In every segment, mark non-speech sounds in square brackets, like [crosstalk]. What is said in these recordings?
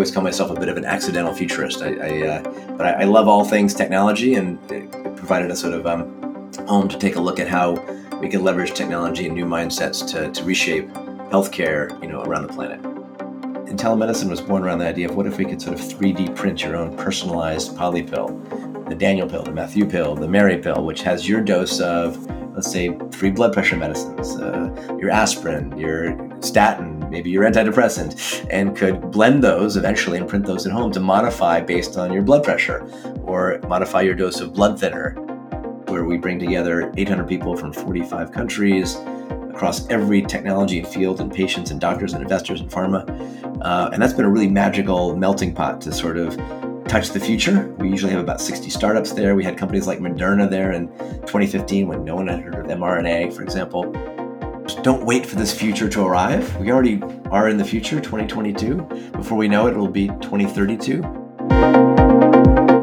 always call myself a bit of an accidental futurist. I, I uh, but I, I, love all things technology, and it provided a sort of um, home to take a look at how we can leverage technology and new mindsets to, to reshape healthcare, you know, around the planet. And IntelliMedicine was born around the idea of what if we could sort of 3D print your own personalized poly pill, the Daniel pill, the Matthew pill, the Mary pill, which has your dose of, let's say, three blood pressure medicines, uh, your aspirin, your statin, maybe your antidepressant, and could blend those eventually and print those at home to modify based on your blood pressure or modify your dose of blood thinner, where we bring together 800 people from 45 countries across every technology and field and patients and doctors and investors and pharma. Uh, and that's been a really magical melting pot to sort of touch the future. We usually have about 60 startups there. We had companies like Moderna there in 2015 when no one had heard of mRNA, for example. Don't wait for this future to arrive. We already are in the future, 2022. Before we know it, it'll be 2032.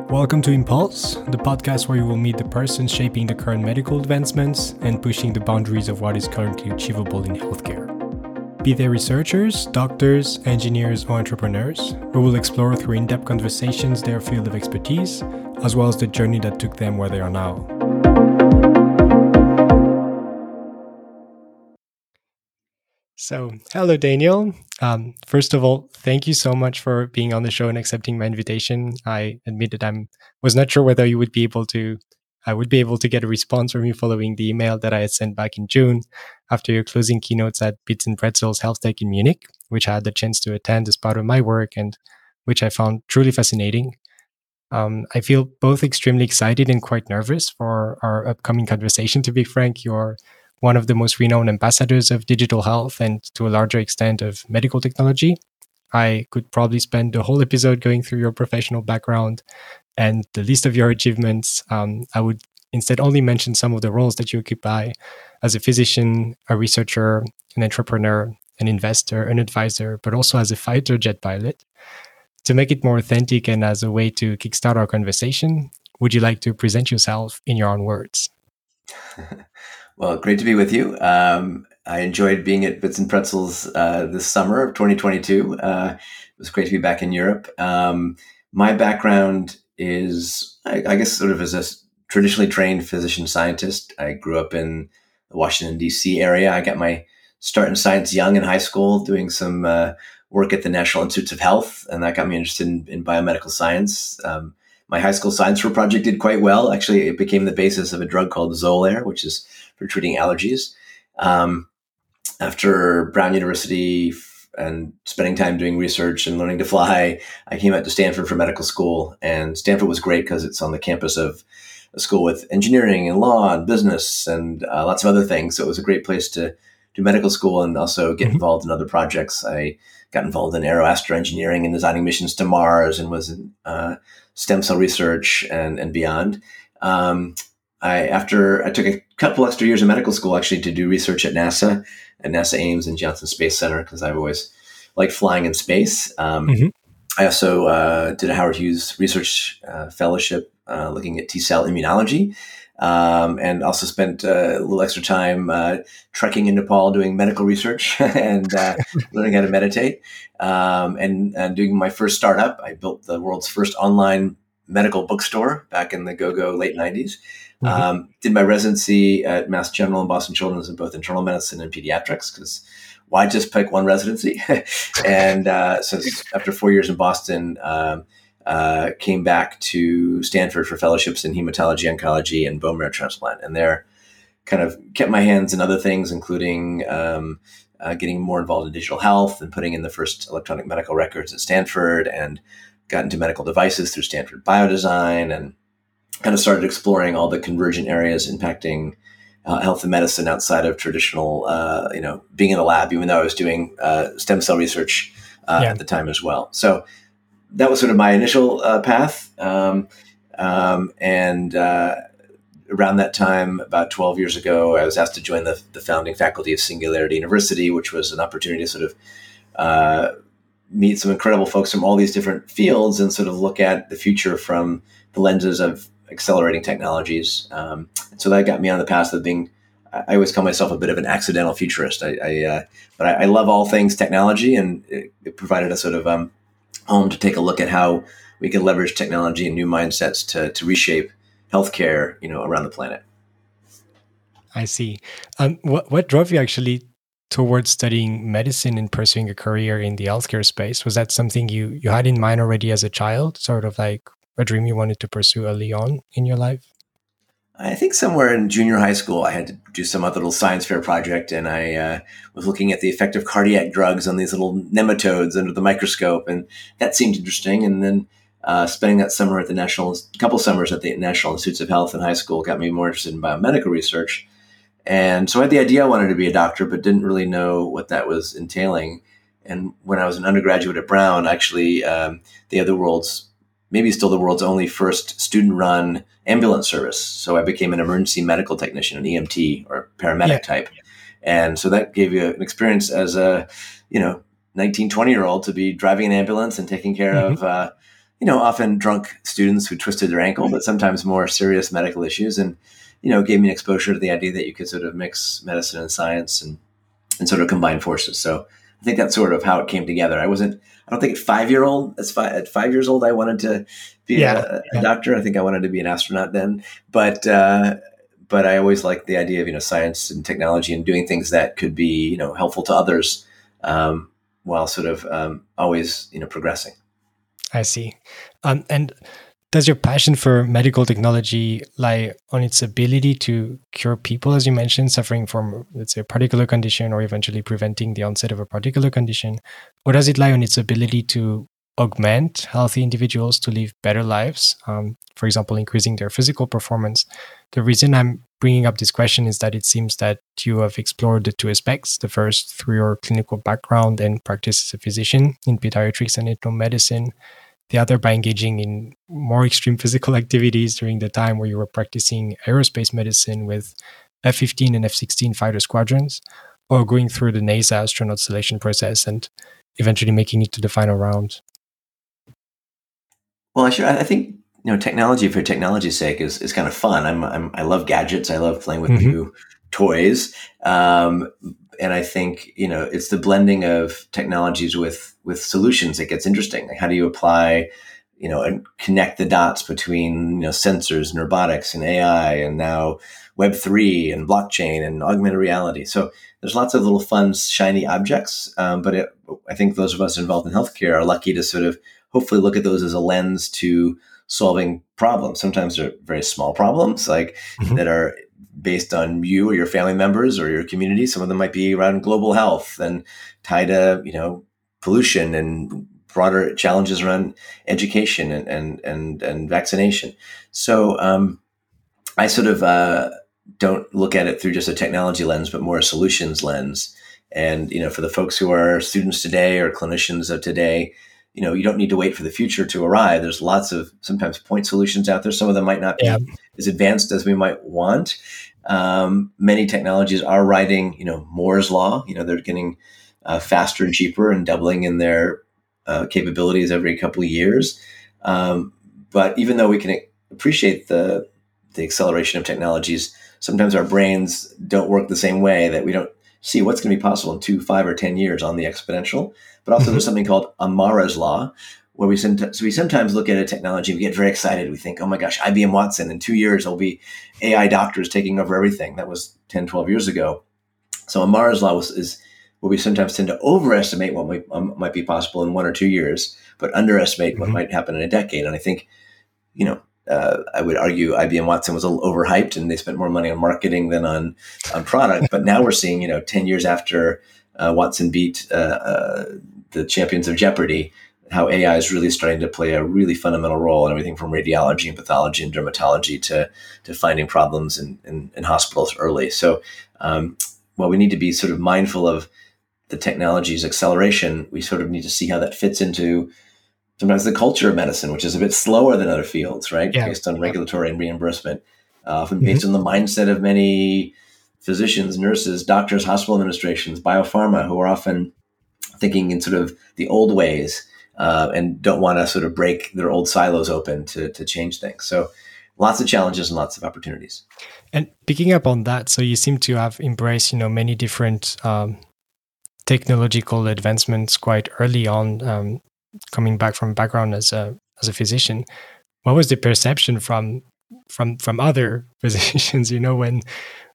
Welcome to Impulse, the podcast where you will meet the persons shaping the current medical advancements and pushing the boundaries of what is currently achievable in healthcare. Be they researchers, doctors, engineers, or entrepreneurs, we will explore through in depth conversations their field of expertise, as well as the journey that took them where they are now. So, hello, Daniel. Um, first of all, thank you so much for being on the show and accepting my invitation. I admit that I was not sure whether you would be able to, I would be able to get a response from you following the email that I had sent back in June after your closing keynotes at Bits and Pretzels Health Tech in Munich, which I had the chance to attend as part of my work and which I found truly fascinating. Um, I feel both extremely excited and quite nervous for our upcoming conversation. To be frank, you're one of the most renowned ambassadors of digital health and to a larger extent of medical technology. I could probably spend the whole episode going through your professional background and the list of your achievements. Um, I would instead only mention some of the roles that you occupy as a physician, a researcher, an entrepreneur, an investor, an advisor, but also as a fighter jet pilot. To make it more authentic and as a way to kickstart our conversation, would you like to present yourself in your own words? [laughs] Well, great to be with you. Um, I enjoyed being at Bits and Pretzels uh, this summer of 2022. Uh, it was great to be back in Europe. Um, my background is, I, I, guess, sort of as a traditionally trained physician scientist. I grew up in the Washington, D.C. area. I got my start in science young in high school, doing some uh, work at the National Institutes of Health, and that got me interested in, in biomedical science. Um, my high school science fair project did quite well. Actually, it became the basis of a drug called Xolair, which is for treating allergies. Um, after Brown University and spending time doing research and learning to fly, I came out to Stanford for medical school. And Stanford was great because it's on the campus of a school with engineering and law and business and uh, lots of other things. So it was a great place to do medical school and also get mm-hmm. involved in other projects. I got involved in aeroastro engineering and designing missions to Mars and was in uh, stem cell research and, and beyond. Um, I after I took a couple extra years of medical school actually to do research at NASA at NASA Ames and Johnson Space Center because I've always liked flying in space. Um, mm-hmm. I also uh, did a Howard Hughes research uh, fellowship uh, looking at T cell immunology, um, and also spent uh, a little extra time uh, trekking in Nepal doing medical research [laughs] and uh, [laughs] learning how to meditate. Um, and, and doing my first startup, I built the world's first online medical bookstore back in the go go late 90s. Mm-hmm. Um, did my residency at Mass General and Boston Children's in both internal medicine and pediatrics because why just pick one residency? [laughs] and uh, so after four years in Boston, um, uh, came back to Stanford for fellowships in hematology, oncology, and bone marrow transplant. And there, kind of kept my hands in other things, including um, uh, getting more involved in digital health and putting in the first electronic medical records at Stanford, and got into medical devices through Stanford Biodesign, and kind of started exploring all the convergent areas impacting uh, health and medicine outside of traditional, uh, you know, being in a lab, even though I was doing uh, stem cell research uh, yeah. at the time as well. So that was sort of my initial uh, path. Um, um, and uh, around that time, about 12 years ago, I was asked to join the, the founding faculty of Singularity University, which was an opportunity to sort of meet some incredible folks from all these different fields and sort of look at the future from the lenses of accelerating technologies. Um, so that got me on the path of being. I always call myself a bit of an accidental futurist. I, I uh, but I, I, love all things technology, and it, it provided a sort of um, home to take a look at how we can leverage technology and new mindsets to, to reshape healthcare, you know, around the planet. I see. Um, what what drove you actually towards studying medicine and pursuing a career in the healthcare space? Was that something you you had in mind already as a child, sort of like a dream you wanted to pursue early on in your life? I think somewhere in junior high school, I had to do some other little science fair project, and I uh, was looking at the effect of cardiac drugs on these little nematodes under the microscope, and that seemed interesting. And then uh, spending that summer at the national, couple summers at the National Institutes of Health in high school, got me more interested in biomedical research. And so I had the idea I wanted to be a doctor, but didn't really know what that was entailing. And when I was an undergraduate at Brown, actually, um, the world's maybe still the world's only first student run ambulance service. So I became an emergency medical technician, an EMT or paramedic yeah. type. And so that gave you an experience as a, you know, 19, 20 year old to be driving an ambulance and taking care mm-hmm. of, uh, you know, often drunk students who twisted their ankle, but sometimes more serious medical issues. And, you know, gave me an exposure to the idea that you could sort of mix medicine and science and, and sort of combine forces. So I think that's sort of how it came together. I wasn't, I don't think at five year old, as five, at five years old, I wanted to be yeah, a, a yeah. doctor. I think I wanted to be an astronaut then, but, uh, but I always liked the idea of, you know, science and technology and doing things that could be, you know, helpful to others, um, while sort of, um, always, you know, progressing. I see. Um, and does your passion for medical technology lie on its ability to cure people, as you mentioned, suffering from, let's say, a particular condition or eventually preventing the onset of a particular condition? Or does it lie on its ability to augment healthy individuals to live better lives? Um, for example, increasing their physical performance. The reason I'm bringing up this question is that it seems that you have explored the two aspects the first through your clinical background and practice as a physician in pediatrics and internal medicine the other by engaging in more extreme physical activities during the time where you were practicing aerospace medicine with F 15 and F 16 fighter squadrons, or going through the NASA astronaut selection process and eventually making it to the final round? Well, I sure I think you know technology for technology's sake is, is kind of fun. I'm, I'm i love gadgets. I love playing with mm-hmm. new toys. Um, and I think you know it's the blending of technologies with with solutions that gets interesting. Like how do you apply, you know, and connect the dots between you know sensors and robotics and AI and now Web three and blockchain and augmented reality. So there's lots of little fun shiny objects, um, but it, I think those of us involved in healthcare are lucky to sort of hopefully look at those as a lens to solving problems. Sometimes they're very small problems, like mm-hmm. that are based on you or your family members or your community. Some of them might be around global health and tied to, you know, pollution and broader challenges around education and, and, and, and vaccination. So um, I sort of uh, don't look at it through just a technology lens, but more a solutions lens. And, you know, for the folks who are students today or clinicians of today, you know, you don't need to wait for the future to arrive. There's lots of sometimes point solutions out there. Some of them might not be yeah. as advanced as we might want. Um, many technologies are writing, you know, Moore's law. You know, they're getting uh, faster and cheaper and doubling in their uh, capabilities every couple of years. Um, but even though we can appreciate the the acceleration of technologies, sometimes our brains don't work the same way. That we don't see what's going to be possible in two, five, or ten years on the exponential. But also, mm-hmm. there's something called Amara's law, where we, so we sometimes look at a technology, we get very excited. We think, oh my gosh, IBM Watson, in two years, there'll be AI doctors taking over everything. That was 10, 12 years ago. So Amara's law was, is where we sometimes tend to overestimate what might, um, might be possible in one or two years, but underestimate mm-hmm. what might happen in a decade. And I think, you know, uh, I would argue IBM Watson was a little overhyped and they spent more money on marketing than on, on product. but now we're seeing, you know, 10 years after uh, Watson beat uh, uh the champions of Jeopardy, how AI is really starting to play a really fundamental role in everything from radiology and pathology and dermatology to, to finding problems in, in, in hospitals early. So, um, while we need to be sort of mindful of the technology's acceleration, we sort of need to see how that fits into sometimes the culture of medicine, which is a bit slower than other fields, right? Yeah. Based on regulatory and reimbursement, uh, often based mm-hmm. on the mindset of many physicians, nurses, doctors, hospital administrations, biopharma, who are often thinking in sort of the old ways uh, and don't want to sort of break their old silos open to, to change things. So lots of challenges and lots of opportunities. And picking up on that, so you seem to have embraced, you know, many different um, technological advancements quite early on. Um, coming back from background as a as a physician, what was the perception from from from other [laughs] physicians? You know, when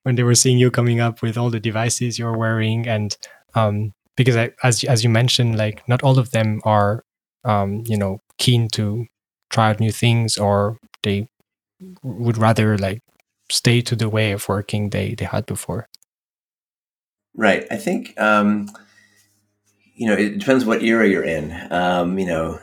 when they were seeing you coming up with all the devices you're wearing, and um, because I, as as you mentioned, like not all of them are um, you know keen to try out new things, or they would rather like stay to the way of working they they had before. Right. I think um, you know it depends what era you're in. Um, you know,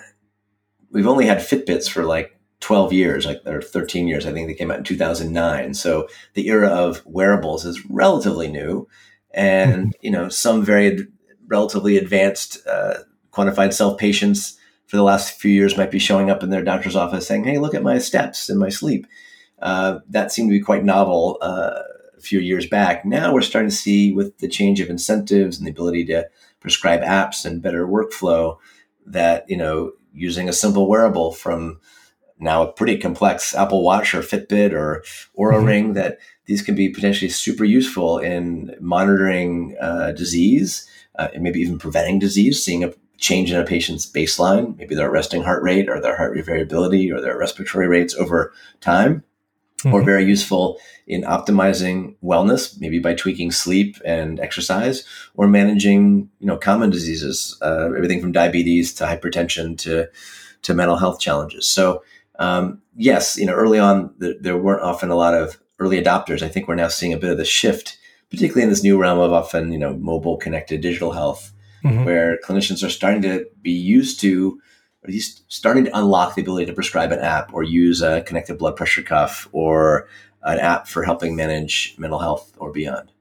we've only had Fitbits for like 12 years, like or 13 years. I think they came out in 2009. So the era of wearables is relatively new, and mm-hmm. you know some very ad- relatively advanced uh, quantified self patients for the last few years might be showing up in their doctor's office saying, "Hey, look at my steps and my sleep." Uh, that seemed to be quite novel uh, a few years back. Now we're starting to see with the change of incentives and the ability to prescribe apps and better workflow that you know using a simple wearable from now a pretty complex Apple Watch or Fitbit or Oura mm-hmm. Ring that these can be potentially super useful in monitoring uh, disease uh, and maybe even preventing disease, seeing a change in a patient's baseline, maybe their resting heart rate or their heart rate variability or their respiratory rates over time, mm-hmm. or very useful in optimizing wellness, maybe by tweaking sleep and exercise, or managing you know common diseases, uh, everything from diabetes to hypertension to to mental health challenges. So um, yes, you know, early on th- there weren't often a lot of early adopters. I think we're now seeing a bit of the shift, particularly in this new realm of often you know mobile connected digital health, mm-hmm. where clinicians are starting to be used to, or least starting to unlock the ability to prescribe an app or use a connected blood pressure cuff or an app for helping manage mental health or beyond.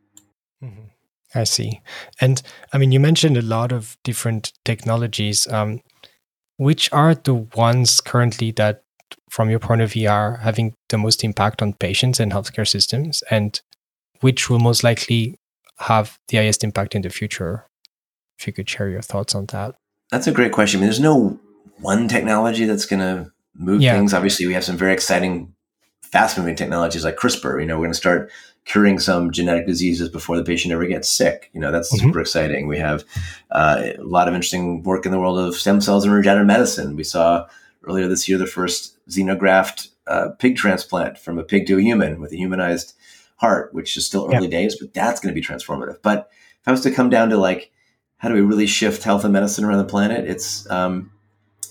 Mm-hmm. I see. And I mean, you mentioned a lot of different technologies. Um, which are the ones currently that from your point of view are having the most impact on patients and healthcare systems and which will most likely have the highest impact in the future if you could share your thoughts on that that's a great question I mean, there's no one technology that's going to move yeah. things obviously we have some very exciting fast moving technologies like crispr you know we're going to start curing some genetic diseases before the patient ever gets sick. You know, that's mm-hmm. super exciting. We have uh, a lot of interesting work in the world of stem cells and regenerative medicine. We saw earlier this year the first xenograft uh, pig transplant from a pig to a human with a humanized heart, which is still early days, but that's going to be transformative. But if I was to come down to like, how do we really shift health and medicine around the planet? It's um,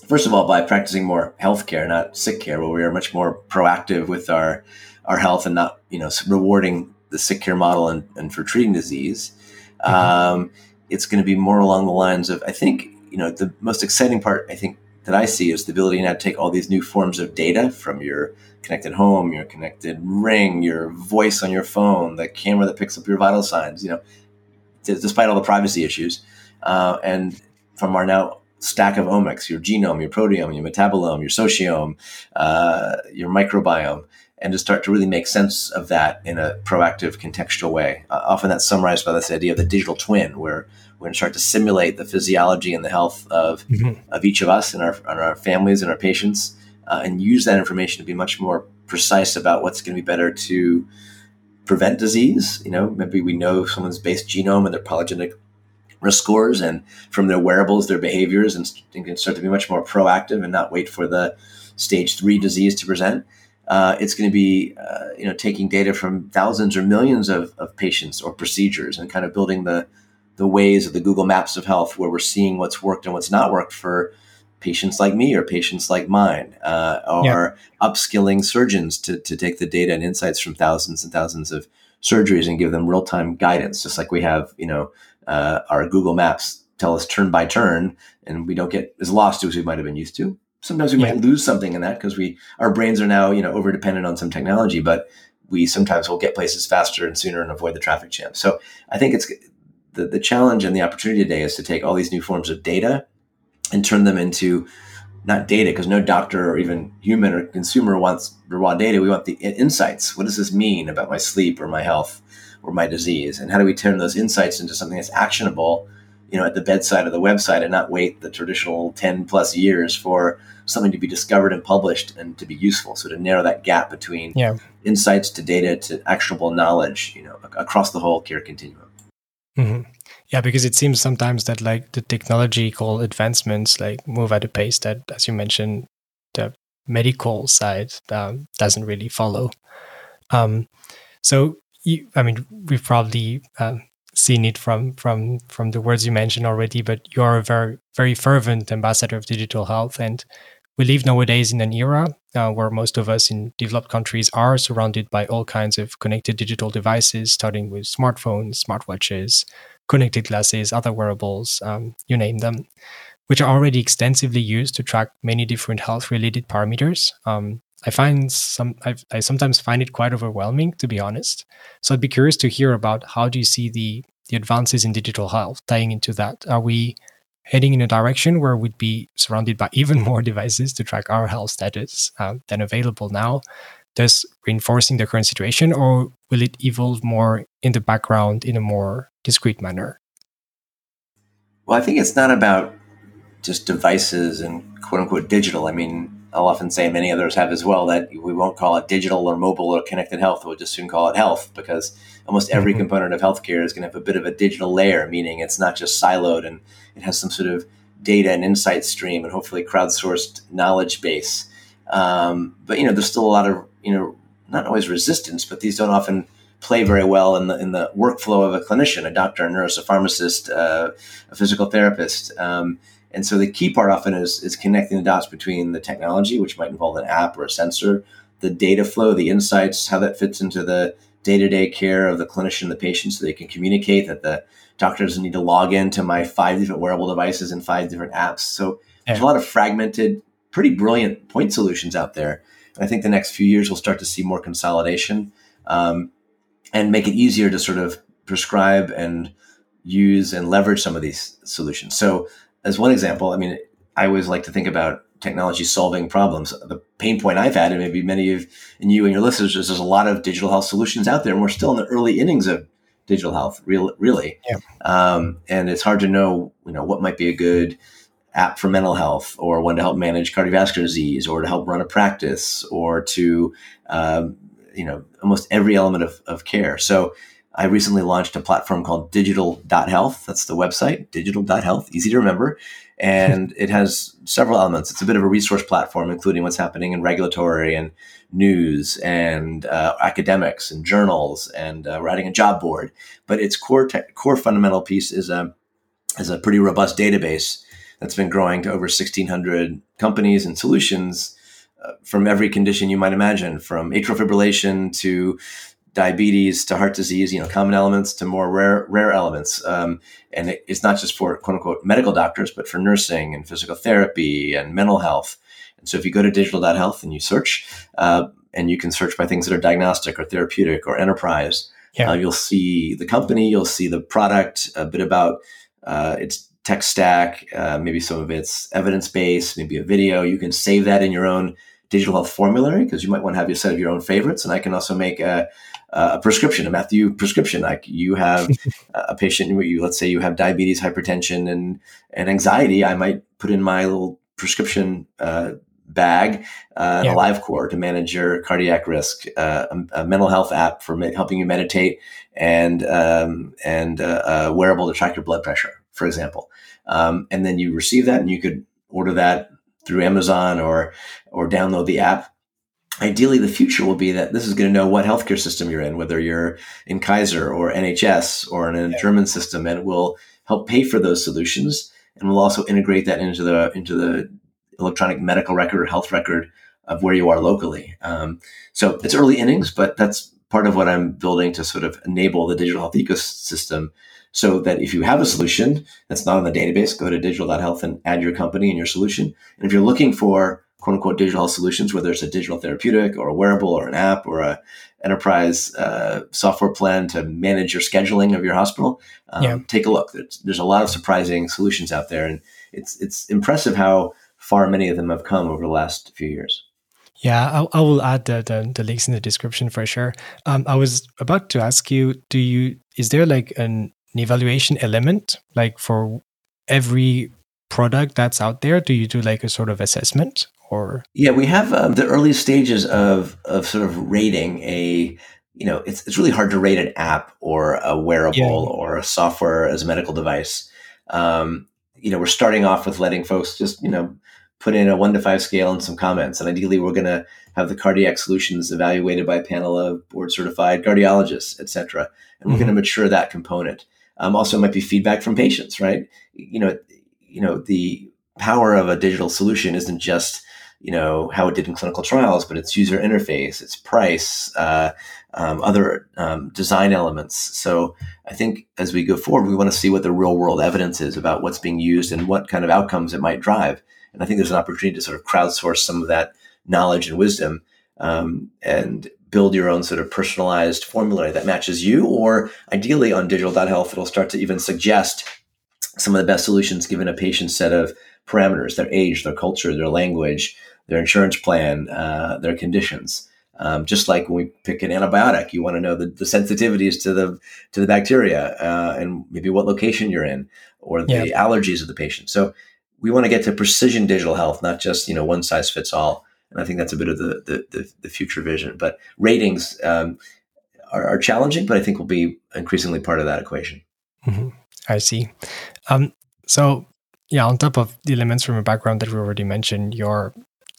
first of all by practicing more healthcare, not sick care, where we are much more proactive with our our health and not you know rewarding the sick care model and, and for treating disease. Mm-hmm. Um, it's going to be more along the lines of I think you know the most exciting part I think that I see is the ability now to take all these new forms of data from your connected home, your connected ring, your voice on your phone, the camera that picks up your vital signs, you know, despite all the privacy issues, uh, and from our now stack of omics, your genome, your proteome, your metabolome, your sociome, uh, your microbiome, and to start to really make sense of that in a proactive, contextual way. Uh, often that's summarized by this idea of the digital twin, where we're going to start to simulate the physiology and the health of, mm-hmm. of each of us and our, and our families and our patients, uh, and use that information to be much more precise about what's going to be better to prevent disease. You know, maybe we know someone's base genome and their polygenic risk scores, and from their wearables, their behaviors, and, and can start to be much more proactive and not wait for the stage three disease to present. Uh, it's going to be uh, you know taking data from thousands or millions of, of patients or procedures and kind of building the the ways of the Google Maps of health where we're seeing what's worked and what's not worked for patients like me or patients like mine, uh, or yeah. upskilling surgeons to, to take the data and insights from thousands and thousands of surgeries and give them real time guidance, just like we have, you know, uh, our Google Maps tell us turn by turn, and we don't get as lost as we might have been used to. Sometimes we yeah. might lose something in that because we our brains are now you know over dependent on some technology but we sometimes will get places faster and sooner and avoid the traffic jam. So i think it's the, the challenge and the opportunity today is to take all these new forms of data and turn them into not data because no doctor or even human or consumer wants raw data. We want the insights. What does this mean about my sleep or my health or my disease and how do we turn those insights into something that's actionable you know, at the bedside of the website and not wait the traditional 10 plus years for something to be discovered and published and to be useful. So to narrow that gap between yeah. insights to data to actionable knowledge, you know, across the whole care continuum. Mm-hmm. Yeah, because it seems sometimes that like the technological advancements like move at a pace that, as you mentioned, the medical side um, doesn't really follow. Um, so, you, I mean, we've probably um, seen it from from from the words you mentioned already, but you are a very very fervent ambassador of digital health, and we live nowadays in an era uh, where most of us in developed countries are surrounded by all kinds of connected digital devices, starting with smartphones, smartwatches, connected glasses, other wearables, um, you name them, which are already extensively used to track many different health-related parameters. Um, I find some I've, i sometimes find it quite overwhelming, to be honest. So I'd be curious to hear about how do you see the the advances in digital health tying into that? Are we heading in a direction where we'd be surrounded by [laughs] even more devices to track our health status uh, than available now, thus reinforcing the current situation, or will it evolve more in the background in a more discrete manner? Well, I think it's not about just devices and quote unquote digital. I mean, I'll often say, many others have as well, that we won't call it digital or mobile or connected health. We'll just soon call it health because almost every mm-hmm. component of healthcare is going to have a bit of a digital layer, meaning it's not just siloed and it has some sort of data and insight stream and hopefully crowdsourced knowledge base. Um, but you know, there's still a lot of you know, not always resistance, but these don't often play very well in the in the workflow of a clinician, a doctor, a nurse, a pharmacist, uh, a physical therapist. Um, and so the key part often is, is connecting the dots between the technology, which might involve an app or a sensor, the data flow, the insights, how that fits into the day to day care of the clinician, and the patient, so they can communicate that the doctor doesn't need to log into my five different wearable devices and five different apps. So there's a lot of fragmented, pretty brilliant point solutions out there. And I think the next few years we'll start to see more consolidation um, and make it easier to sort of prescribe and use and leverage some of these solutions. So as one example, I mean, I always like to think about technology solving problems. The pain point I've had, and maybe many of and you and your listeners, is there's a lot of digital health solutions out there, and we're still in the early innings of digital health, real, really. Yeah. Um, and it's hard to know, you know, what might be a good app for mental health, or one to help manage cardiovascular disease, or to help run a practice, or to, um, you know, almost every element of, of care. So I recently launched a platform called digital.health. That's the website, digital.health, easy to remember. And [laughs] it has several elements. It's a bit of a resource platform, including what's happening in regulatory and news and uh, academics and journals and uh, writing a job board. But its core te- core fundamental piece is a is a pretty robust database that's been growing to over 1,600 companies and solutions uh, from every condition you might imagine, from atrial fibrillation to diabetes to heart disease, you know, common elements to more rare rare elements. Um, and it, it's not just for quote unquote medical doctors, but for nursing and physical therapy and mental health. And so if you go to digital.health and you search, uh, and you can search by things that are diagnostic or therapeutic or enterprise, yeah. uh, you'll see the company, you'll see the product, a bit about uh, its tech stack, uh, maybe some of its evidence base, maybe a video. You can save that in your own digital health formulary because you might want to have a set of your own favorites. And I can also make a, a prescription, a Matthew prescription. Like you have [laughs] a patient, you let's say you have diabetes, hypertension, and and anxiety. I might put in my little prescription uh, bag uh, yeah. AliveCor to manage your cardiac risk, uh, a, a, mental health app for me- helping you meditate, and um, and uh, a wearable to track your blood pressure, for example. Um, and then you receive that, and you could order that through Amazon or or download the app. Ideally, the future will be that this is going to know what healthcare system you're in, whether you're in Kaiser or NHS or in a yeah. German system, and it will help pay for those solutions, and we'll also integrate that into the into the electronic medical record or health record of where you are locally. Um, so it's early innings, but that's part of what I'm building to sort of enable the digital health ecosystem so that if you have a solution that's not on the database, go to digital.health and add your company and your solution. And if you're looking for quote unquote digital health solutions, whether it's a digital therapeutic or a wearable or an app or a enterprise uh, software plan to manage your scheduling of your hospital, um, yeah. take a look. There's, there's a lot of surprising solutions out there, and it's it's impressive how far many of them have come over the last few years. Yeah, I, I will add the, the, the links in the description for sure. Um, I was about to ask you, do you is there like an an evaluation element like for every product that's out there do you do like a sort of assessment or yeah we have um, the early stages of of sort of rating a you know, it's, it's really hard to rate an app or a wearable yeah. or a software as a medical device. Um, you know, we're starting off with letting folks just, you know, put in a one to five scale and some comments. And ideally, we're going to have the cardiac solutions evaluated by a panel of board certified cardiologists, et cetera. And we're mm-hmm. going to mature that component. Um, also, might be feedback from patients, right? You know, you know, the power of a digital solution isn't just you know how it did in clinical trials, but its user interface, its price, uh, um, other um, design elements. So I think as we go forward, we want to see what the real world evidence is about what's being used and what kind of outcomes it might drive. And I think there's an opportunity to sort of crowdsource some of that knowledge and wisdom um, and build your own sort of personalized formulary that matches you. Or ideally on digital.health, it'll start to even suggest some of the best solutions given a patient's set of parameters, their age, their culture, their language, their insurance plan, uh, their conditions. Um, just like when we pick an antibiotic, you want to know the, the sensitivities to the to the bacteria uh, and maybe what location you're in or the yeah. allergies of the patient. So we want to get to precision digital health, not just you know one size fits all. And I think that's a bit of the the, the, the future vision. But ratings um, are, are, challenging, but I think will be increasingly part of that equation. Mm-hmm. I see. Um, so yeah, on top of the elements from a background that we already mentioned, you're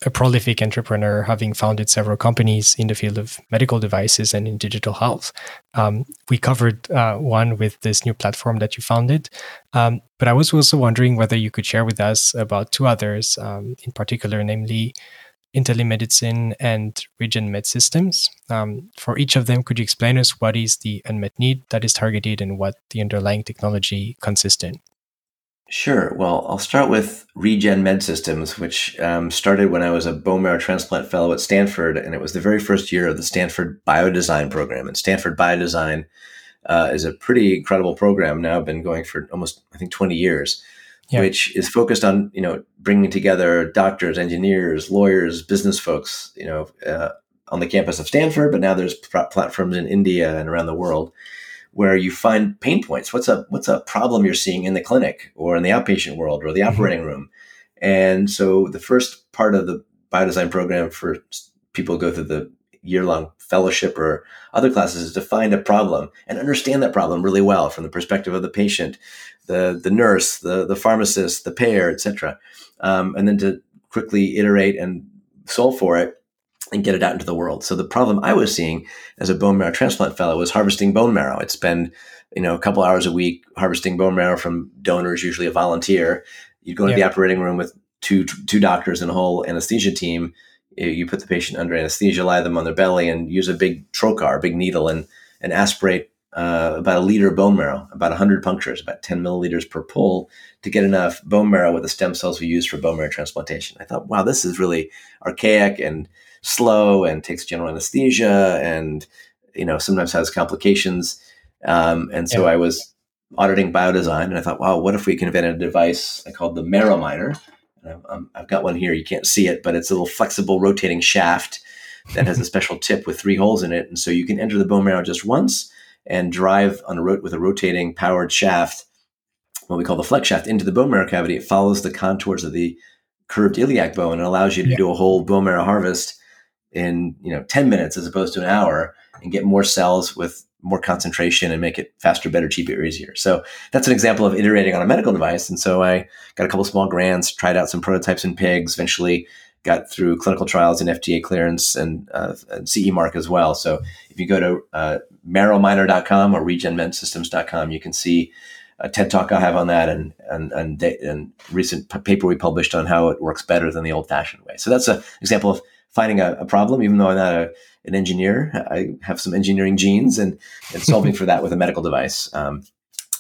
a prolific entrepreneur, having founded several companies in the field of medical devices and in digital health. Um, we covered uh, one with this new platform that you founded, um, but I was also wondering whether you could share with us about two others, um, in particular, namely IntelliMedicine and RegenMed Systems. Um, for each of them, could you explain us what is the unmet need that is targeted and what the underlying technology consists in? Sure. Well, I'll start with RegenMed Systems, which um, started when I was a bone marrow transplant fellow at Stanford, and it was the very first year of the Stanford Biodesign program. And Stanford Biodesign uh, is a pretty incredible program. Now been going for almost, I think, twenty years, yeah. which is focused on you know bringing together doctors, engineers, lawyers, business folks, you know, uh, on the campus of Stanford. But now there's platforms in India and around the world where you find pain points. What's a what's a problem you're seeing in the clinic or in the outpatient world or the mm-hmm. operating room? And so the first part of the biodesign program for people who go through the year long fellowship or other classes is to find a problem and understand that problem really well from the perspective of the patient, the the nurse, the the pharmacist, the payer, etc. Um, and then to quickly iterate and solve for it and get it out into the world. So the problem I was seeing as a bone marrow transplant fellow was harvesting bone marrow. I'd spend, you know, a couple hours a week harvesting bone marrow from donors, usually a volunteer. You'd go into the operating room with two two doctors and a whole anesthesia team. You put the patient under anesthesia, lie them on their belly, and use a big trocar, a big needle, and and aspirate uh, about a liter of bone marrow, about 100 punctures, about 10 milliliters per pull to get enough bone marrow with the stem cells we use for bone marrow transplantation. I thought, wow, this is really archaic and slow and takes general anesthesia and you know sometimes has complications. Um, and so yeah. I was auditing biodesign, and I thought, wow, what if we can invent a device I called the marrow miner? Um, I've got one here. You can't see it, but it's a little flexible rotating shaft that has a special tip with three holes in it, and so you can enter the bone marrow just once and drive on a ro- with a rotating powered shaft, what we call the flex shaft, into the bone marrow cavity. It follows the contours of the curved iliac bone and allows you to yeah. do a whole bone marrow harvest in you know 10 minutes as opposed to an hour and get more cells with more concentration and make it faster, better, cheaper, easier. So that's an example of iterating on a medical device. And so I got a couple small grants, tried out some prototypes in pigs, eventually got through clinical trials and FDA clearance and, uh, and CE mark as well. So if you go to uh, marrowminer.com or regenmedsystems.com, you can see a TED talk I have on that and and and, and recent paper we published on how it works better than the old fashioned way. So that's an example of finding a, a, problem, even though I'm not a, an engineer. I have some engineering genes and, and solving for that with a medical device. Um,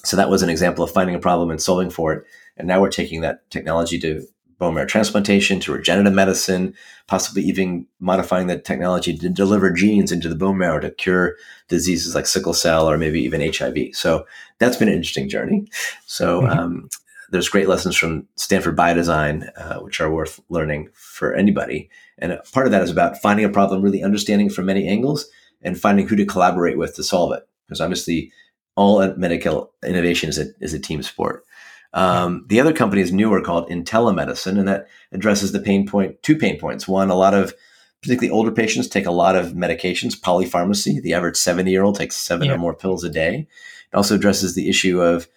so that was an example of finding a problem and solving for it. And now we're taking that technology to bone marrow transplantation, to regenerative medicine, possibly even modifying the technology to deliver genes into the bone marrow to cure diseases like sickle cell or maybe even HIV. So that's been an interesting journey. So mm-hmm. um, there's great lessons from Stanford Biodesign, uh, which are worth learning for anybody. And part of that is about finding a problem, really understanding it from many angles, and finding who to collaborate with to solve it. Because obviously, all medical innovation is a, is a team sport. Um, the other company is newer called IntelliMedicine, and that addresses the pain point, two pain points. One, a lot of particularly older patients take a lot of medications, polypharmacy. The average 70 year old takes seven yeah. or more pills a day. It also addresses the issue of,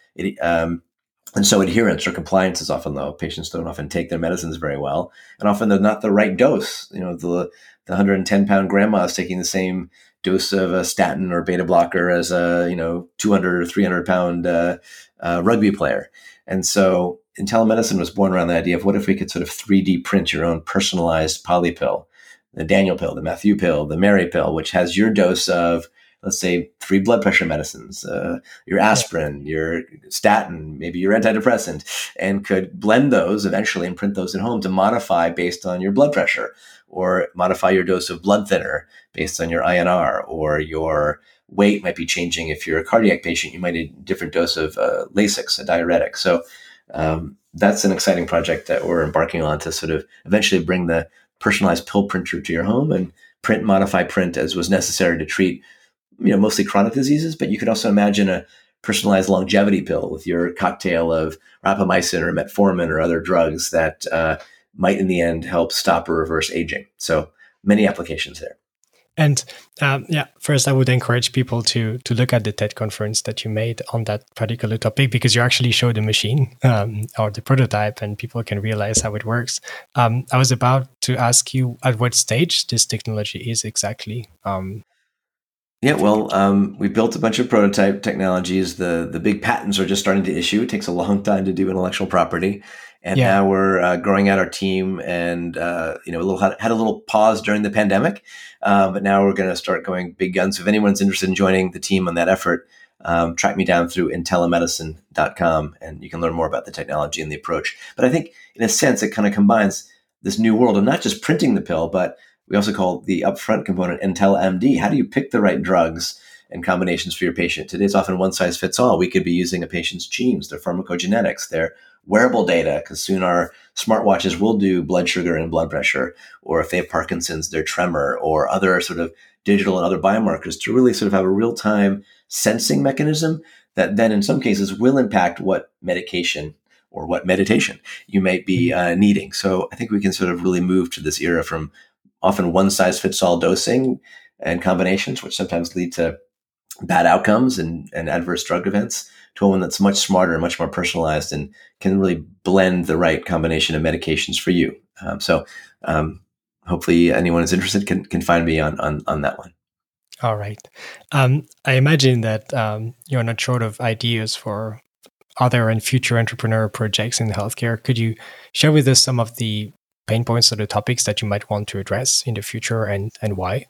um, and so adherence or compliance is often low. Patients don't often take their medicines very well, and often they're not the right dose. You know, the the 110 pound grandma is taking the same dose of a statin or beta blocker as a you know 200 or 300 pound uh, uh, rugby player. And so, IntelliMedicine was born around the idea of what if we could sort of 3D print your own personalized poly pill the Daniel pill, the Matthew pill, the Mary pill, which has your dose of, let's say, three blood pressure medicines, uh, your aspirin, your statin, maybe your antidepressant, and could blend those eventually and print those at home to modify based on your blood pressure or modify your dose of blood thinner based on your INR or your weight might be changing. If you're a cardiac patient, you might need a different dose of uh, Lasix, a diuretic. So um, that's an exciting project that we're embarking on to sort of eventually bring the personalized pill printer to your home and print, modify, print as was necessary to treat, you know, mostly chronic diseases. But you could also imagine a personalized longevity pill with your cocktail of rapamycin or metformin or other drugs that uh, might, in the end, help stop or reverse aging. So many applications there. And um, yeah, first I would encourage people to to look at the TED conference that you made on that particular topic because you actually showed the machine um, or the prototype, and people can realize how it works. Um, I was about to ask you at what stage this technology is exactly. Um, yeah, well, um, we built a bunch of prototype technologies. The the big patents are just starting to issue. It takes a long time to do intellectual property, and yeah. now we're uh, growing out our team. And uh, you know, a little had a little pause during the pandemic, uh, but now we're going to start going big guns. So if anyone's interested in joining the team on that effort, um, track me down through intellimedicine.com, and you can learn more about the technology and the approach. But I think, in a sense, it kind of combines this new world of not just printing the pill, but we also call the upfront component Intel MD. How do you pick the right drugs and combinations for your patient? Today's often one size fits all. We could be using a patient's genes, their pharmacogenetics, their wearable data, because soon our smartwatches will do blood sugar and blood pressure, or if they have Parkinson's, their tremor, or other sort of digital and other biomarkers to really sort of have a real time sensing mechanism that then in some cases will impact what medication or what meditation you might be mm-hmm. uh, needing. So I think we can sort of really move to this era from often one size fits all dosing and combinations, which sometimes lead to bad outcomes and, and adverse drug events, to one that's much smarter and much more personalized and can really blend the right combination of medications for you. Um, so um, hopefully anyone is interested can, can find me on, on, on that one. All right. Um, I imagine that um, you're not short of ideas for other and future entrepreneur projects in healthcare. Could you share with us some of the pain points or the topics that you might want to address in the future and, and why?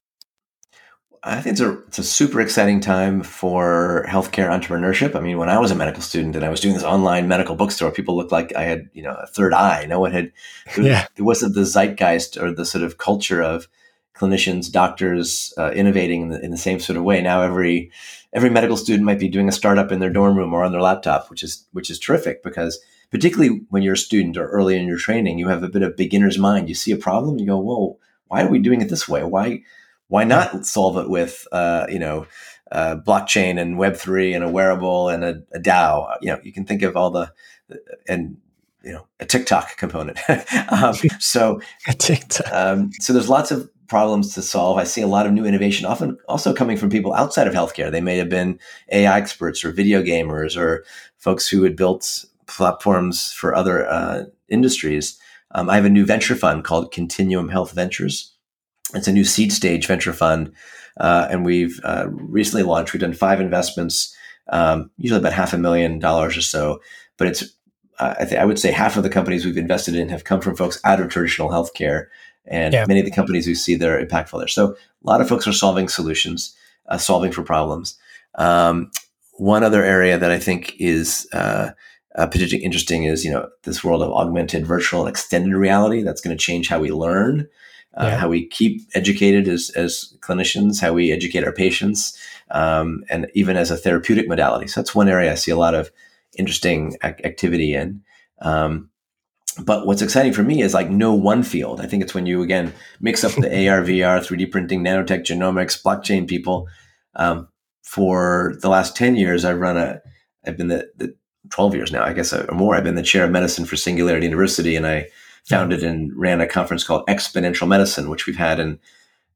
I think it's a, it's a super exciting time for healthcare entrepreneurship. I mean, when I was a medical student and I was doing this online medical bookstore, people looked like I had, you know, a third eye. No one had, [laughs] it, yeah. it wasn't the zeitgeist or the sort of culture of clinicians, doctors uh, innovating in the, in the, same sort of way. Now every every medical student might be doing a startup in their dorm room or on their laptop, which is which is terrific because particularly when you're a student or early in your training, you have a bit of beginner's mind. You see a problem, you go, "Whoa, why are we doing it this way? Why why not solve it with uh, you know uh, blockchain and Web three and a wearable and a, a, DAO? You know, you can think of all the and you know a TikTok component. [laughs] um, [laughs] so um, so there's lots of problems to solve. I see a lot of new innovation, often also coming from people outside of healthcare. They may have been AI experts or video gamers or folks who had built platforms for other uh, industries. Um, I have a new venture fund called Continuum Health Ventures. It's a new seed stage venture fund, uh, and we've uh, recently launched. We've done five investments, um, usually about half a million dollars or so. But it's I, th- I, would say half of the companies we've invested in have come from folks out of traditional healthcare, and yeah. many of the companies we see they're impactful there. So a lot of folks are solving solutions, uh, solving for problems. Um, one other area that I think is uh, uh, particularly interesting is you know this world of augmented virtual and extended reality that's going to change how we learn uh, yeah. how we keep educated as, as clinicians how we educate our patients um, and even as a therapeutic modality. So that's one area i see a lot of interesting ac- activity in. Um, but what's exciting for me is like no one field. I think it's when you again mix up the ar vr 3d printing nanotech genomics blockchain people. Um, for the last 10 years i've run a i've been the, the 12 years now, I guess, or more. I've been the chair of medicine for Singularity University, and I founded and ran a conference called Exponential Medicine, which we've had in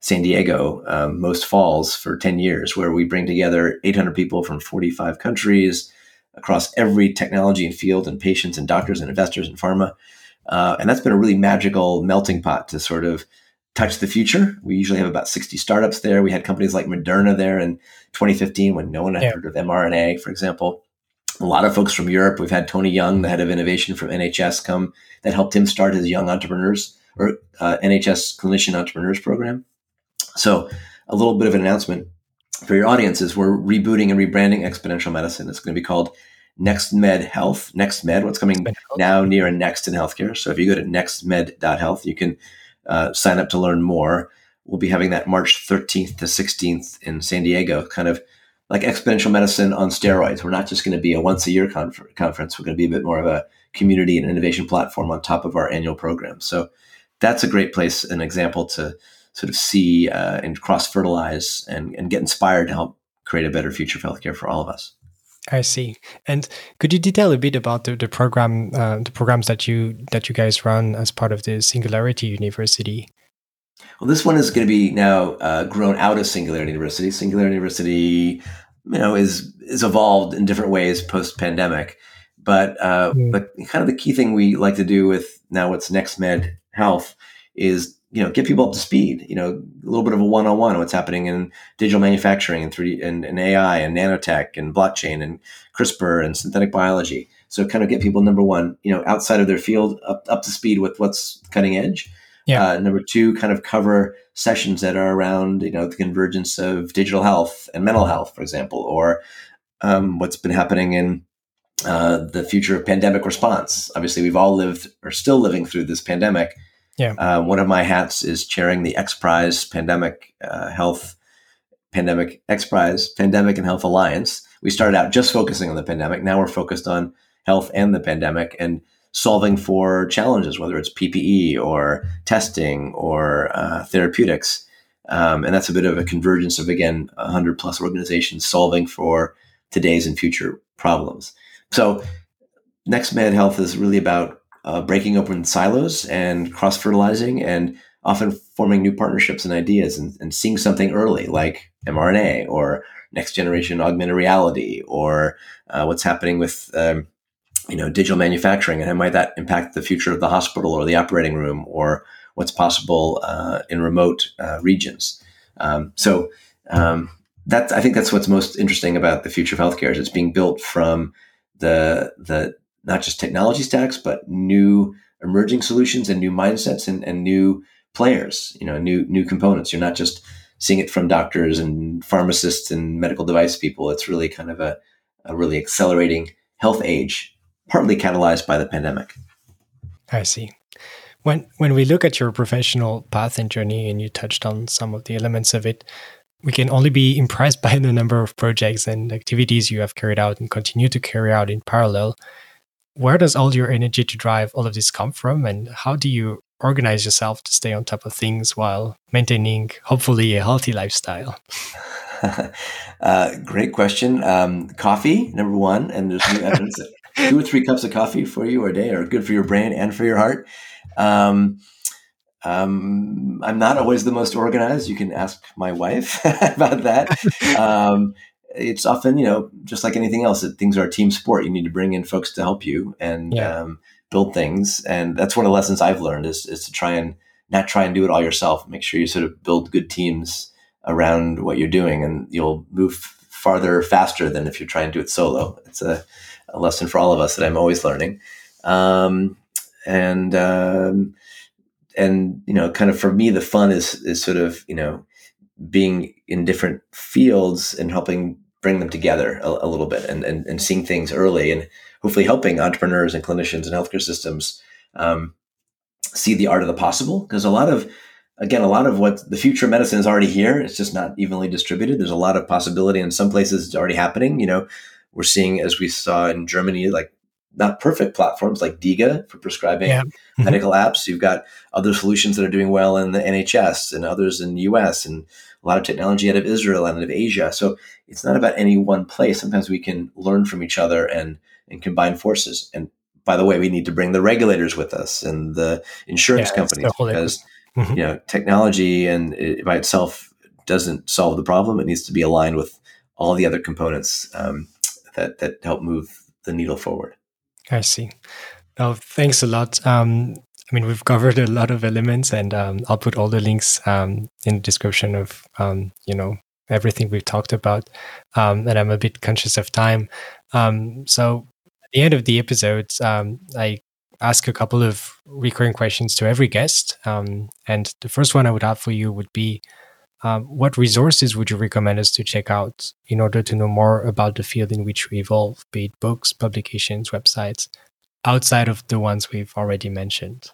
San Diego um, most falls for 10 years, where we bring together 800 people from 45 countries across every technology and field, and patients and doctors and investors and pharma. Uh, and that's been a really magical melting pot to sort of touch the future. We usually have about 60 startups there. We had companies like Moderna there in 2015 when no one had yeah. heard of mRNA, for example. A lot of folks from Europe. We've had Tony Young, the head of innovation from NHS, come that helped him start his young entrepreneurs or uh, NHS clinician entrepreneurs program. So, a little bit of an announcement for your audiences: we're rebooting and rebranding exponential medicine. It's going to be called Next Med Health. Next Med, what's coming now near and next in healthcare. So if you go to nextmed.health, you can uh, sign up to learn more. We'll be having that March 13th to 16th in San Diego, kind of like exponential medicine on steroids. We're not just going to be a once a year confer- conference. We're going to be a bit more of a community and innovation platform on top of our annual program. So that's a great place, an example to sort of see uh, and cross fertilize and, and get inspired to help create a better future for healthcare for all of us. I see. And could you detail a bit about the, the program, uh, the programs that you that you guys run as part of the Singularity University? Well, this one is going to be now uh, grown out of Singularity University. Singularity University, you know, is is evolved in different ways post pandemic, but uh, but kind of the key thing we like to do with now what's next med Health is you know get people up to speed you know a little bit of a one-on-one what's happening in digital manufacturing and 3d and, and ai and nanotech and blockchain and crispr and synthetic biology. So kind of get people number one you know outside of their field up, up to speed with what's cutting edge yeah. Uh, number two kind of cover sessions that are around you know the convergence of digital health and mental health for example or um, what's been happening in uh, the future of pandemic response obviously we've all lived or still living through this pandemic yeah. Uh, one of my hats is chairing the X Prize Pandemic uh, Health Pandemic X Prize Pandemic and Health Alliance. We started out just focusing on the pandemic. Now we're focused on health and the pandemic and solving for challenges, whether it's PPE or testing or uh, therapeutics. Um, and that's a bit of a convergence of again 100 plus organizations solving for today's and future problems. So, Next Med Health is really about uh, breaking open silos and cross fertilizing and often forming new partnerships and ideas and, and, seeing something early like mRNA or next generation augmented reality or uh, what's happening with um, you know digital manufacturing and how might that impact the future of the hospital or the operating room or what's possible uh, in remote uh, regions. Um, so um, that's I think that's what's most interesting about the future of healthcare is it's being built from the the not just technology stacks, but new emerging solutions and new mindsets and, and new players, you know, new new components. You're not just seeing it from doctors and pharmacists and medical device people. It's really kind of a, a really accelerating health age, partly catalyzed by the pandemic. I see. When when we look at your professional path and journey, and you touched on some of the elements of it, we can only be [laughs] impressed by the number of projects and activities you have carried out and continue to carry out in parallel where does all your energy to drive all of this come from and how do you organize yourself to stay on top of things while maintaining hopefully a healthy lifestyle [laughs] uh, great question um, coffee number one and there's new [laughs] evidence two or three cups of coffee for you a day are good for your brain and for your heart um, um, I'm not always the most organized. You can ask my wife [laughs] about that. Um, it's often, you know, just like anything else, that things are a team sport. You need to bring in folks to help you and yeah. um, build things. And that's one of the lessons I've learned is, is to try and not try and do it all yourself. Make sure you sort of build good teams around what you're doing and you'll move farther faster than if you try and do it solo. It's a, a lesson for all of us that I'm always learning. Um, and, um, and, you know, kind of for me, the fun is, is sort of, you know, being in different fields and helping bring them together a, a little bit and, and, and seeing things early and hopefully helping entrepreneurs and clinicians and healthcare systems um, see the art of the possible. Because a lot of, again, a lot of what the future of medicine is already here. It's just not evenly distributed. There's a lot of possibility in some places. It's already happening. You know, we're seeing as we saw in Germany, like not perfect platforms like DIGA for prescribing yeah. mm-hmm. medical apps. You've got other solutions that are doing well in the NHS and others in the US and a lot of technology out of Israel and out of Asia. So it's not about any one place. Sometimes we can learn from each other and and combine forces. And by the way, we need to bring the regulators with us and the insurance yeah, companies because mm-hmm. you know technology and it by itself doesn't solve the problem. It needs to be aligned with all the other components um, that that help move the needle forward. I see. Well, thanks a lot. Um, I mean, we've covered a lot of elements, and um, I'll put all the links um, in the description of um, you know everything we've talked about. Um, and I'm a bit conscious of time, um, so at the end of the episodes, um, I ask a couple of recurring questions to every guest. and the first one I would have for you would be. what resources would you recommend us to check out in order to know more about the field in which we evolve, be it books, publications, websites, outside of the ones we've already mentioned?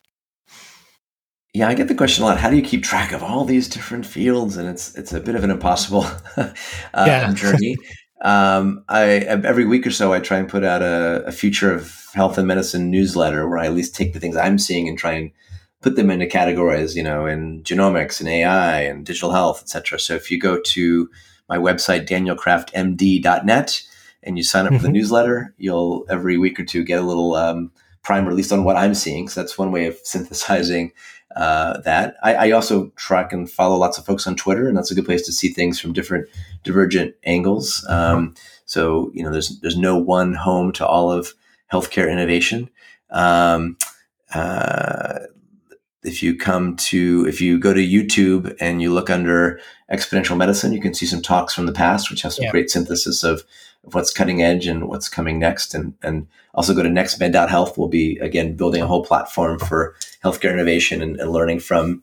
Yeah, I get the question a lot. How do you keep track of all these different fields? And it's it's a bit of an impossible [laughs] uh, journey. [laughs] Um, I every week or so I try and put out a, a, future of health and medicine newsletter where I at least take the things I'm seeing and try and put them into categories, you know, in genomics and AI and digital health, etc. So if you go to my website danielkraftmd.net and you sign up mm-hmm. for the mm-hmm. newsletter, you'll every week or two get a little um, primer, at least on what I'm seeing. So that's one way of synthesizing uh, that. I, I, also track and follow lots of folks on Twitter, and that's a good place to see things from different divergent angles. Um, so you know, there's there's no one home to all of healthcare innovation. Um, uh, if you come to if you go to YouTube and you look under exponential medicine, you can see some talks from the past, which have some yeah. great synthesis of, of what's cutting edge and what's coming next. And and also go to nextmed.health. We'll be again building a whole platform for healthcare innovation and, and learning from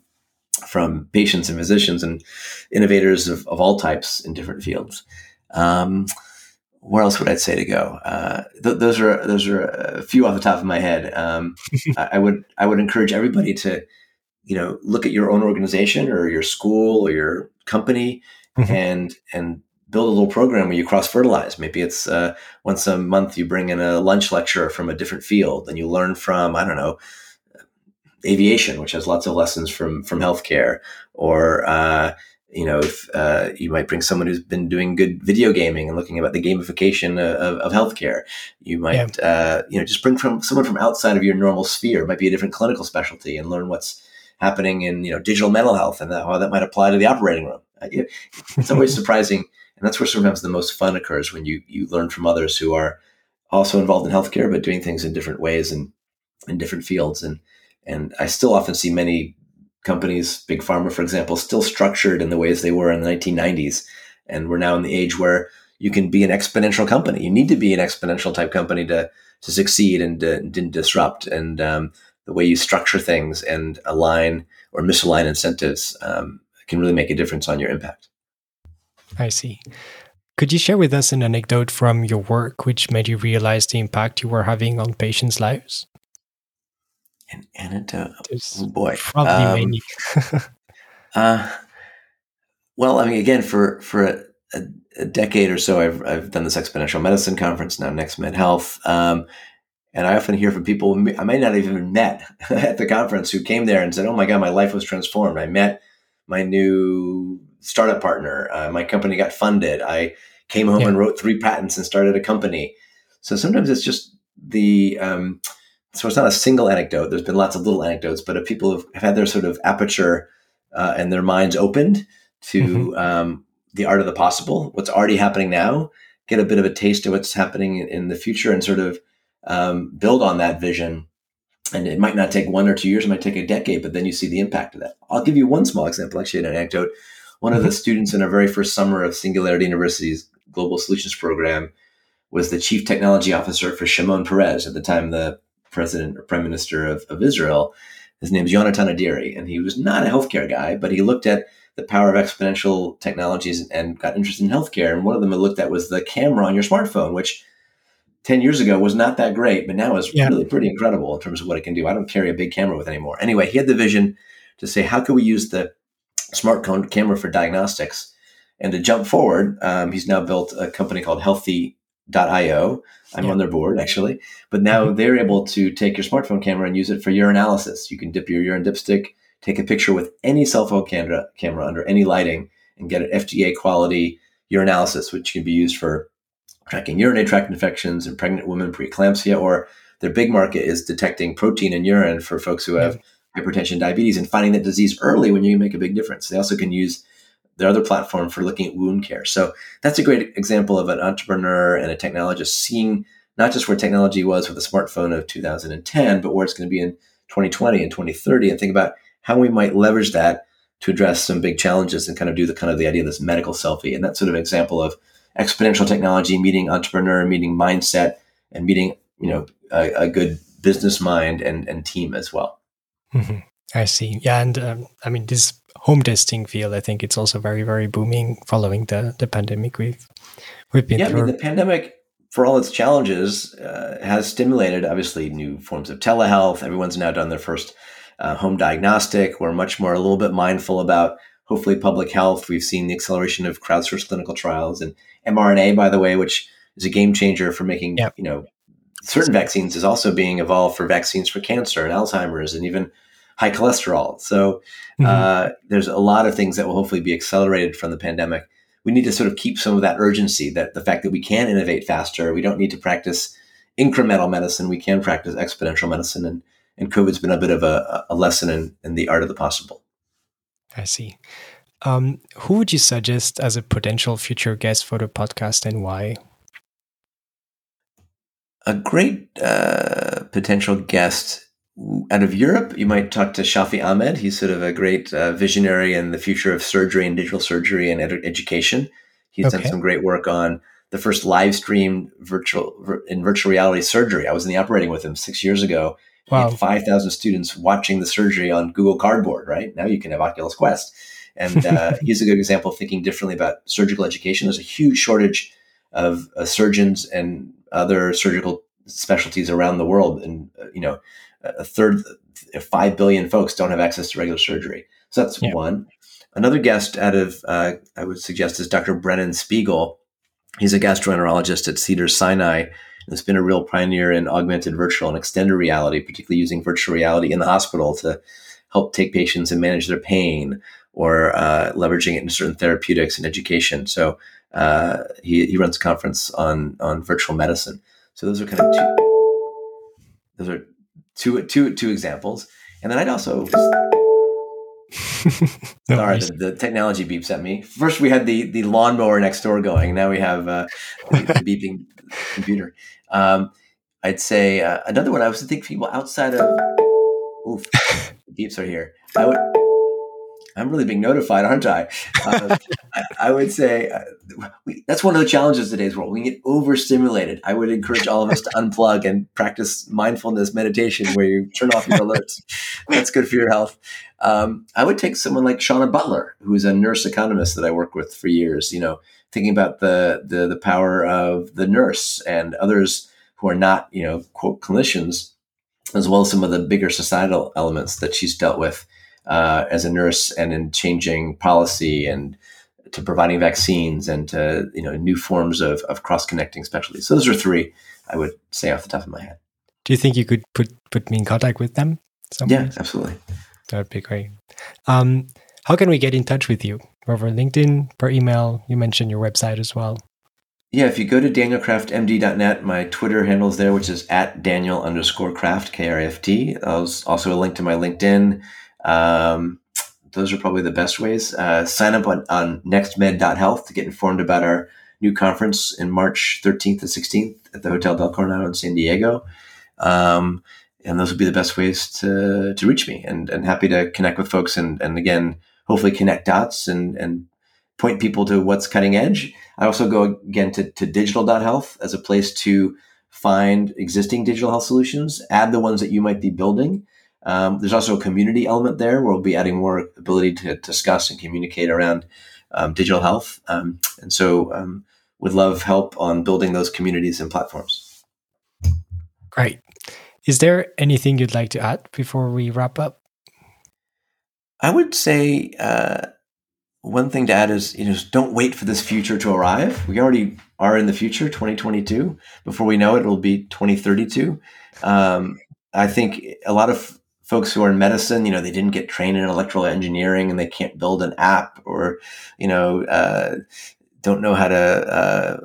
from patients and physicians and innovators of, of all types in different fields. Um, where else would I say to go? Uh, th- those are those are a few off the top of my head. Um, [laughs] I, I, would I would encourage everybody to, you know, look at your own organization or your school or your company mm-hmm. and and build a little program where you cross fertilize. Maybe it's uh, once a month you bring in a lunch lecturer from a different field and you learn from I don't know aviation, which has lots of lessons from from healthcare, or uh, you know, if uh, you might bring someone who's been doing good video gaming and looking about the gamification of, of healthcare. You might, yeah. uh, you know, just bring from someone from outside of your normal sphere. It might be a different clinical specialty and learn what's happening in you know digital mental health and how that might apply to the operating room. Uh, it's always [laughs] surprising, and that's where sometimes the most fun occurs when you you learn from others who are also involved in healthcare but doing things in different ways and in different fields. And and I still often see many companies, big pharma, for example, still structured in the ways they were in the 1990s. And we're now in the age where you can be an exponential company. You need to be an exponential type company to to succeed and, uh, and disrupt. And um, the way you structure things and align or misalign incentives um, can really make a difference on your impact. I see. Could you share with us an anecdote from your work which made you realize the impact you were having on patients' lives? An anecdote. oh boy, probably um, many. [laughs] uh, well, I mean, again, for for a, a, a, decade or so, I've I've done this exponential medicine conference now, Next Med Health, um, and I often hear from people I may not have even met [laughs] at the conference who came there and said, "Oh my God, my life was transformed. I met my new startup partner. Uh, my company got funded. I came home yeah. and wrote three patents and started a company." So sometimes it's just the um, so it's not a single anecdote. There's been lots of little anecdotes, but if people have, have had their sort of aperture uh, and their minds opened to mm-hmm. um, the art of the possible, what's already happening now, get a bit of a taste of what's happening in, in the future, and sort of um, build on that vision. And it might not take one or two years; it might take a decade, but then you see the impact of that. I'll give you one small example, actually, an anecdote. One mm-hmm. of the students in our very first summer of Singularity University's Global Solutions Program was the chief technology officer for Shimon Peres at the time the president or prime minister of, of Israel. His name is Yonatan Adiri, and he was not a healthcare guy, but he looked at the power of exponential technologies and got interested in healthcare. And one of them I looked at was the camera on your smartphone, which 10 years ago was not that great, but now is yeah. really pretty incredible in terms of what it can do. I don't carry a big camera with anymore. Anyway, he had the vision to say, how can we use the smart camera for diagnostics? And to jump forward, um, he's now built a company called Healthy.io, I'm yeah. on their board actually. But now mm-hmm. they're able to take your smartphone camera and use it for urinalysis. You can dip your urine dipstick, take a picture with any cell phone camera, camera under any lighting, and get an FDA quality urinalysis, which can be used for tracking urinary tract infections in pregnant women, preeclampsia, or their big market is detecting protein in urine for folks who have yeah. Hypertension, diabetes, and finding that disease early when you make a big difference. They also can use their other platform for looking at wound care. So that's a great example of an entrepreneur and a technologist seeing not just where technology was with the smartphone of 2010, but where it's going to be in 2020 and 2030, and think about how we might leverage that to address some big challenges and kind of do the kind of the idea of this medical selfie. And that's sort of an example of exponential technology meeting entrepreneur, meeting mindset, and meeting you know a, a good business mind and and team as well. Mm-hmm. I see. Yeah, and um, I mean this home testing field. I think it's also very very booming following the the pandemic we've we've been yeah, through. I mean, the pandemic. For all its challenges, uh, has stimulated obviously new forms of telehealth. Everyone's now done their first uh, home diagnostic. We're much more a little bit mindful about hopefully public health. We've seen the acceleration of crowdsourced clinical trials and mRNA, by the way, which is a game changer for making yep. you know certain vaccines is also being evolved for vaccines for cancer and Alzheimer's and even high cholesterol. So mm-hmm. uh, there's a lot of things that will hopefully be accelerated from the pandemic. We need to sort of keep some of that urgency that the fact that we can innovate faster. We don't need to practice incremental medicine. We can practice exponential medicine and and COVID's been a bit of a, a lesson in, in the art of the possible. I see. Um, who would you suggest as a potential future guest for the podcast and why? A great uh, potential guest out of Europe, you might talk to Shafi Ahmed. He's sort of a great uh, visionary in the future of surgery and digital surgery and ed- education. He's okay. done some great work on the first live stream virtual in virtual reality surgery. I was in the operating with him six years ago, Wow. 5,000 students watching the surgery on Google Cardboard, right? Now you can have Oculus Quest. And uh, [laughs] he's a good example of thinking differently about surgical education. There's a huge shortage of uh, surgeons and other surgical specialties around the world. And, uh, you know, a third, 5 billion folks don't have access to regular surgery. So that's yeah. one. Another guest out of, uh, I would suggest, is Dr. Brennan Spiegel. He's a gastroenterologist at Cedars Sinai and has been a real pioneer in augmented virtual and extended reality, particularly using virtual reality in the hospital to help take patients and manage their pain or uh, leveraging it in certain therapeutics and education. So uh, he, he runs a conference on on virtual medicine. So those are kind of two. Those are two two two examples, and then I'd also. no [laughs] Sorry, the, the, technology beeps at me. First, we had the the lawnmower next door going. Now we have uh, the, the beeping [laughs] computer. Um, I'd say uh, another one. I was thinking people outside of. Oof, beeps are here. I would. I'm really being notified, aren't I? Uh, [laughs] I, I, would say uh, we, that's one of the challenges of today's world. We get overstimulated. I would encourage all of us to unplug and practice mindfulness meditation, where you turn off your alerts. That's good for your health. Um, I would take someone like Shawna Butler, who is a nurse economist that I worked with for years. You know, thinking about the the, the power of the nurse and others who are not, you know, quote clinicians, as well as some of the bigger societal elements that she's dealt with uh, as a nurse and in changing policy and to providing vaccines and to you know new forms of, of cross connecting specialties. So those are three I would say off the top of my head. Do you think you could put put me in contact with them? Somewhere? Yeah, absolutely. That would be great. Um, how can we get in touch with you? Over LinkedIn, per email? You mentioned your website as well. Yeah, if you go to danielkraftmd.net, my Twitter handle is there, which is at Daniel underscore Kraft, K R A F T. There's also a link to my LinkedIn. Um, those are probably the best ways. Uh, sign up on, on nextmed.health to get informed about our new conference in March 13th and 16th at the Hotel Del Coronado in San Diego. Um, and those will be the best ways to, to reach me and, and happy to connect with folks and, and again, hopefully connect dots and, and point people to what's cutting edge. I also go again to, to digital.health as a place to find existing digital health solutions, add the ones that you might be building. Um, there's also a community element there where we'll be adding more ability to discuss and communicate around um, digital health. Um, and so um, would love help on building those communities and platforms. Great. Is there anything you'd like to add before we wrap up? I would say uh, one thing to add is you know don't wait for this future to arrive. We already are in the future, 2022. Before we know it, it'll be 2032. Um, I think a lot of folks who are in medicine, you know, they didn't get trained in electrical engineering and they can't build an app or you know uh, don't know how to uh,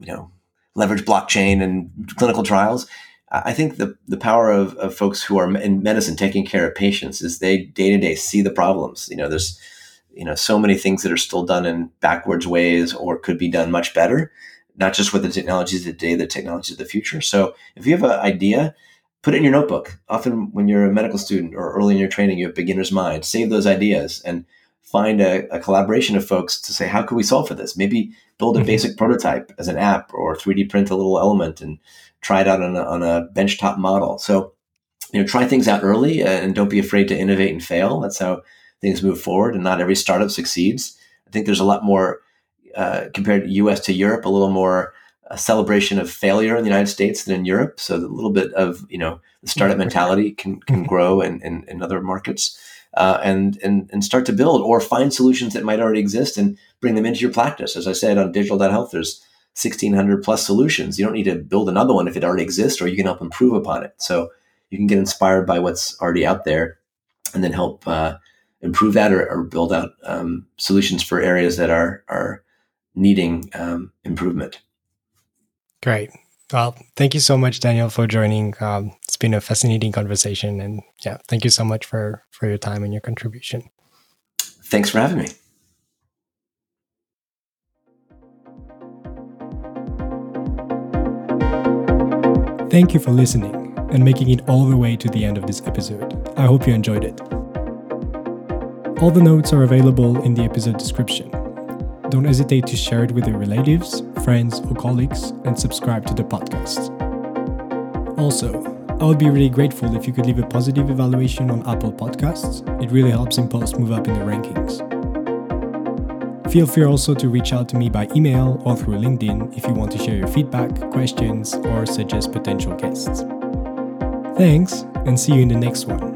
you know leverage blockchain and clinical trials. I think the the power of, of folks who are in medicine taking care of patients is they day to day see the problems. You know, there's you know so many things that are still done in backwards ways or could be done much better not just with the technologies of today the technologies of the future so if you have an idea put it in your notebook often when you're a medical student or early in your training you have beginner's mind save those ideas and find a, a collaboration of folks to say how could we solve for this maybe build a mm-hmm. basic prototype as an app or 3d print a little element and try it out on a, on a benchtop model so you know try things out early and don't be afraid to innovate and fail that's how things move forward, and not every startup succeeds. I think there's a lot more uh, compared to U.S. to Europe, a little more a celebration of failure in the United States than in Europe. So a little bit of you know the startup mentality can can mm-hmm. grow in, in, in other markets. Uh, and, and and start to build or find solutions that might already exist and bring them into your practice. As I said on digital.health, there's 1600 plus solutions. You don't need to build another one if it already exists, or you can help improve upon it. So you can get inspired by what's already out there, and then help uh, improve that or, or build out um, solutions for areas that are are needing um, improvement. Great. Well, thank you so much, Daniel, for joining. Um, it's been a fascinating conversation, and yeah, thank you so much for for your time and your contribution. Thanks for having me. Thank you for listening and making it all the way to the end of this episode. I hope you enjoyed it. All the notes are available in the episode description. Don't hesitate to share it with your relatives, friends, or colleagues, and subscribe to the podcast. Also, I would be really grateful if you could leave a positive evaluation on Apple Podcasts. It really helps Impulse move up in the rankings. Feel free also to reach out to me by email or through LinkedIn if you want to share your feedback, questions, or suggest potential guests. Thanks, and see you in the next one.